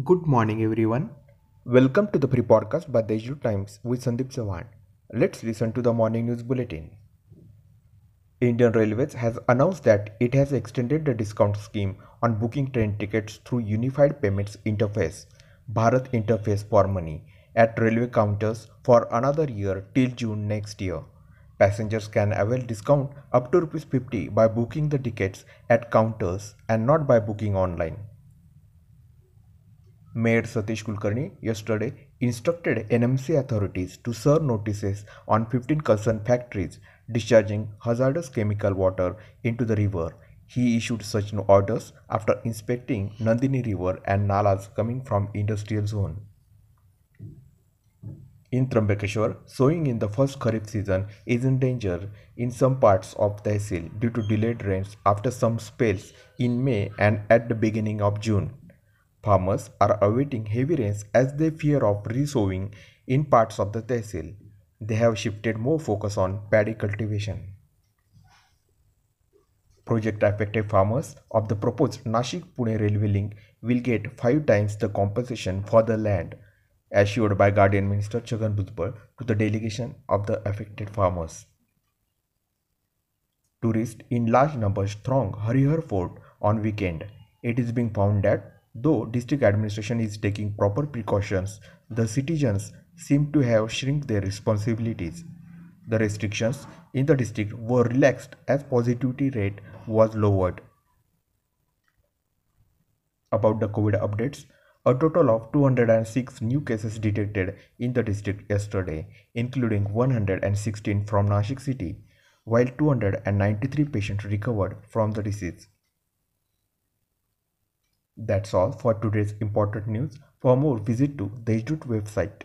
Good morning, everyone. Welcome to the pre podcast by Deshdoot Times with Sandeep Sawan. Let's listen to the morning news bulletin. Indian Railways has announced that it has extended the discount scheme on booking train tickets through Unified Payments Interface, Bharat Interface for Money, at railway counters for another year till June next year. Passengers can avail discount up to Rs 50 by booking the tickets at counters and not by booking online. Mayor Satish Kulkarni yesterday instructed NMC authorities to serve notices on 15 concerned factories discharging hazardous chemical water into the river. He issued such orders after inspecting Nandini River and nalas coming from industrial zone. In Trambakeshwar, sowing in the first Kharif season is in danger in some parts of Tehsil due to delayed rains after some spells in May and at the beginning of June. Farmers are awaiting heavy rains as they fear of resowing in parts of the tehsil. They have shifted more focus on paddy cultivation. Project affected farmers of the proposed Nashik-Pune railway link will get five times the compensation for the land assured by Guardian Minister Chhagan Bhujbal to the delegation of the affected farmers. Tourists in large numbers throng Harihar Fort on weekend. It is being found that Though district administration is taking proper precautions, the citizens seem to have shrunk their responsibilities. The restrictions in the district were relaxed as positivity rate was lowered. About the COVID updates, a total of 206 new cases detected in the district yesterday, including 116 from Nashik city, while 293 patients recovered from the disease. That's all for today's important news. For more, visit to the Deshdoot website.